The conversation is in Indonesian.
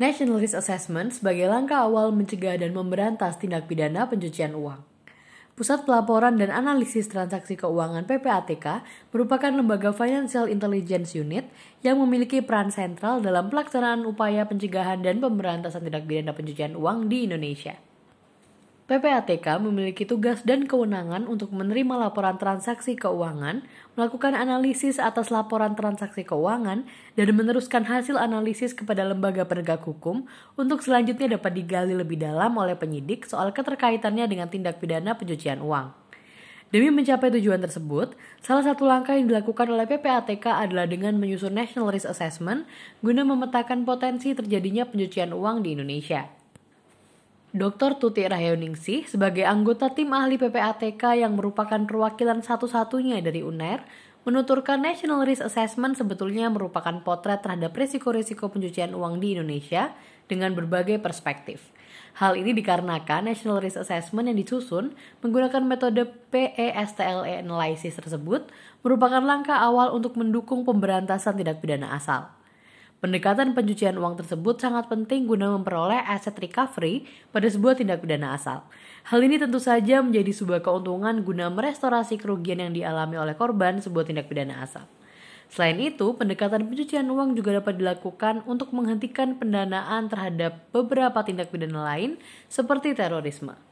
National Risk Assessment sebagai langkah awal mencegah dan memberantas tindak pidana pencucian uang. Pusat Pelaporan dan Analisis Transaksi Keuangan PPATK merupakan lembaga Financial Intelligence Unit yang memiliki peran sentral dalam pelaksanaan upaya pencegahan dan pemberantasan tindak pidana pencucian uang di Indonesia. PPATK memiliki tugas dan kewenangan untuk menerima laporan transaksi keuangan, melakukan analisis atas laporan transaksi keuangan, dan meneruskan hasil analisis kepada lembaga penegak hukum untuk selanjutnya dapat digali lebih dalam oleh penyidik soal keterkaitannya dengan tindak pidana pencucian uang. Demi mencapai tujuan tersebut, salah satu langkah yang dilakukan oleh PPATK adalah dengan menyusun National Risk Assessment guna memetakan potensi terjadinya pencucian uang di Indonesia. Dr. Tuti Rahyoningsih sebagai anggota tim ahli PPATK yang merupakan perwakilan satu-satunya dari UNER menuturkan National Risk Assessment sebetulnya merupakan potret terhadap risiko-risiko pencucian uang di Indonesia dengan berbagai perspektif. Hal ini dikarenakan National Risk Assessment yang disusun menggunakan metode PESTLE analysis tersebut merupakan langkah awal untuk mendukung pemberantasan tindak pidana asal. Pendekatan pencucian uang tersebut sangat penting guna memperoleh aset recovery pada sebuah tindak pidana asal. Hal ini tentu saja menjadi sebuah keuntungan guna merestorasi kerugian yang dialami oleh korban sebuah tindak pidana asal. Selain itu, pendekatan pencucian uang juga dapat dilakukan untuk menghentikan pendanaan terhadap beberapa tindak pidana lain seperti terorisme.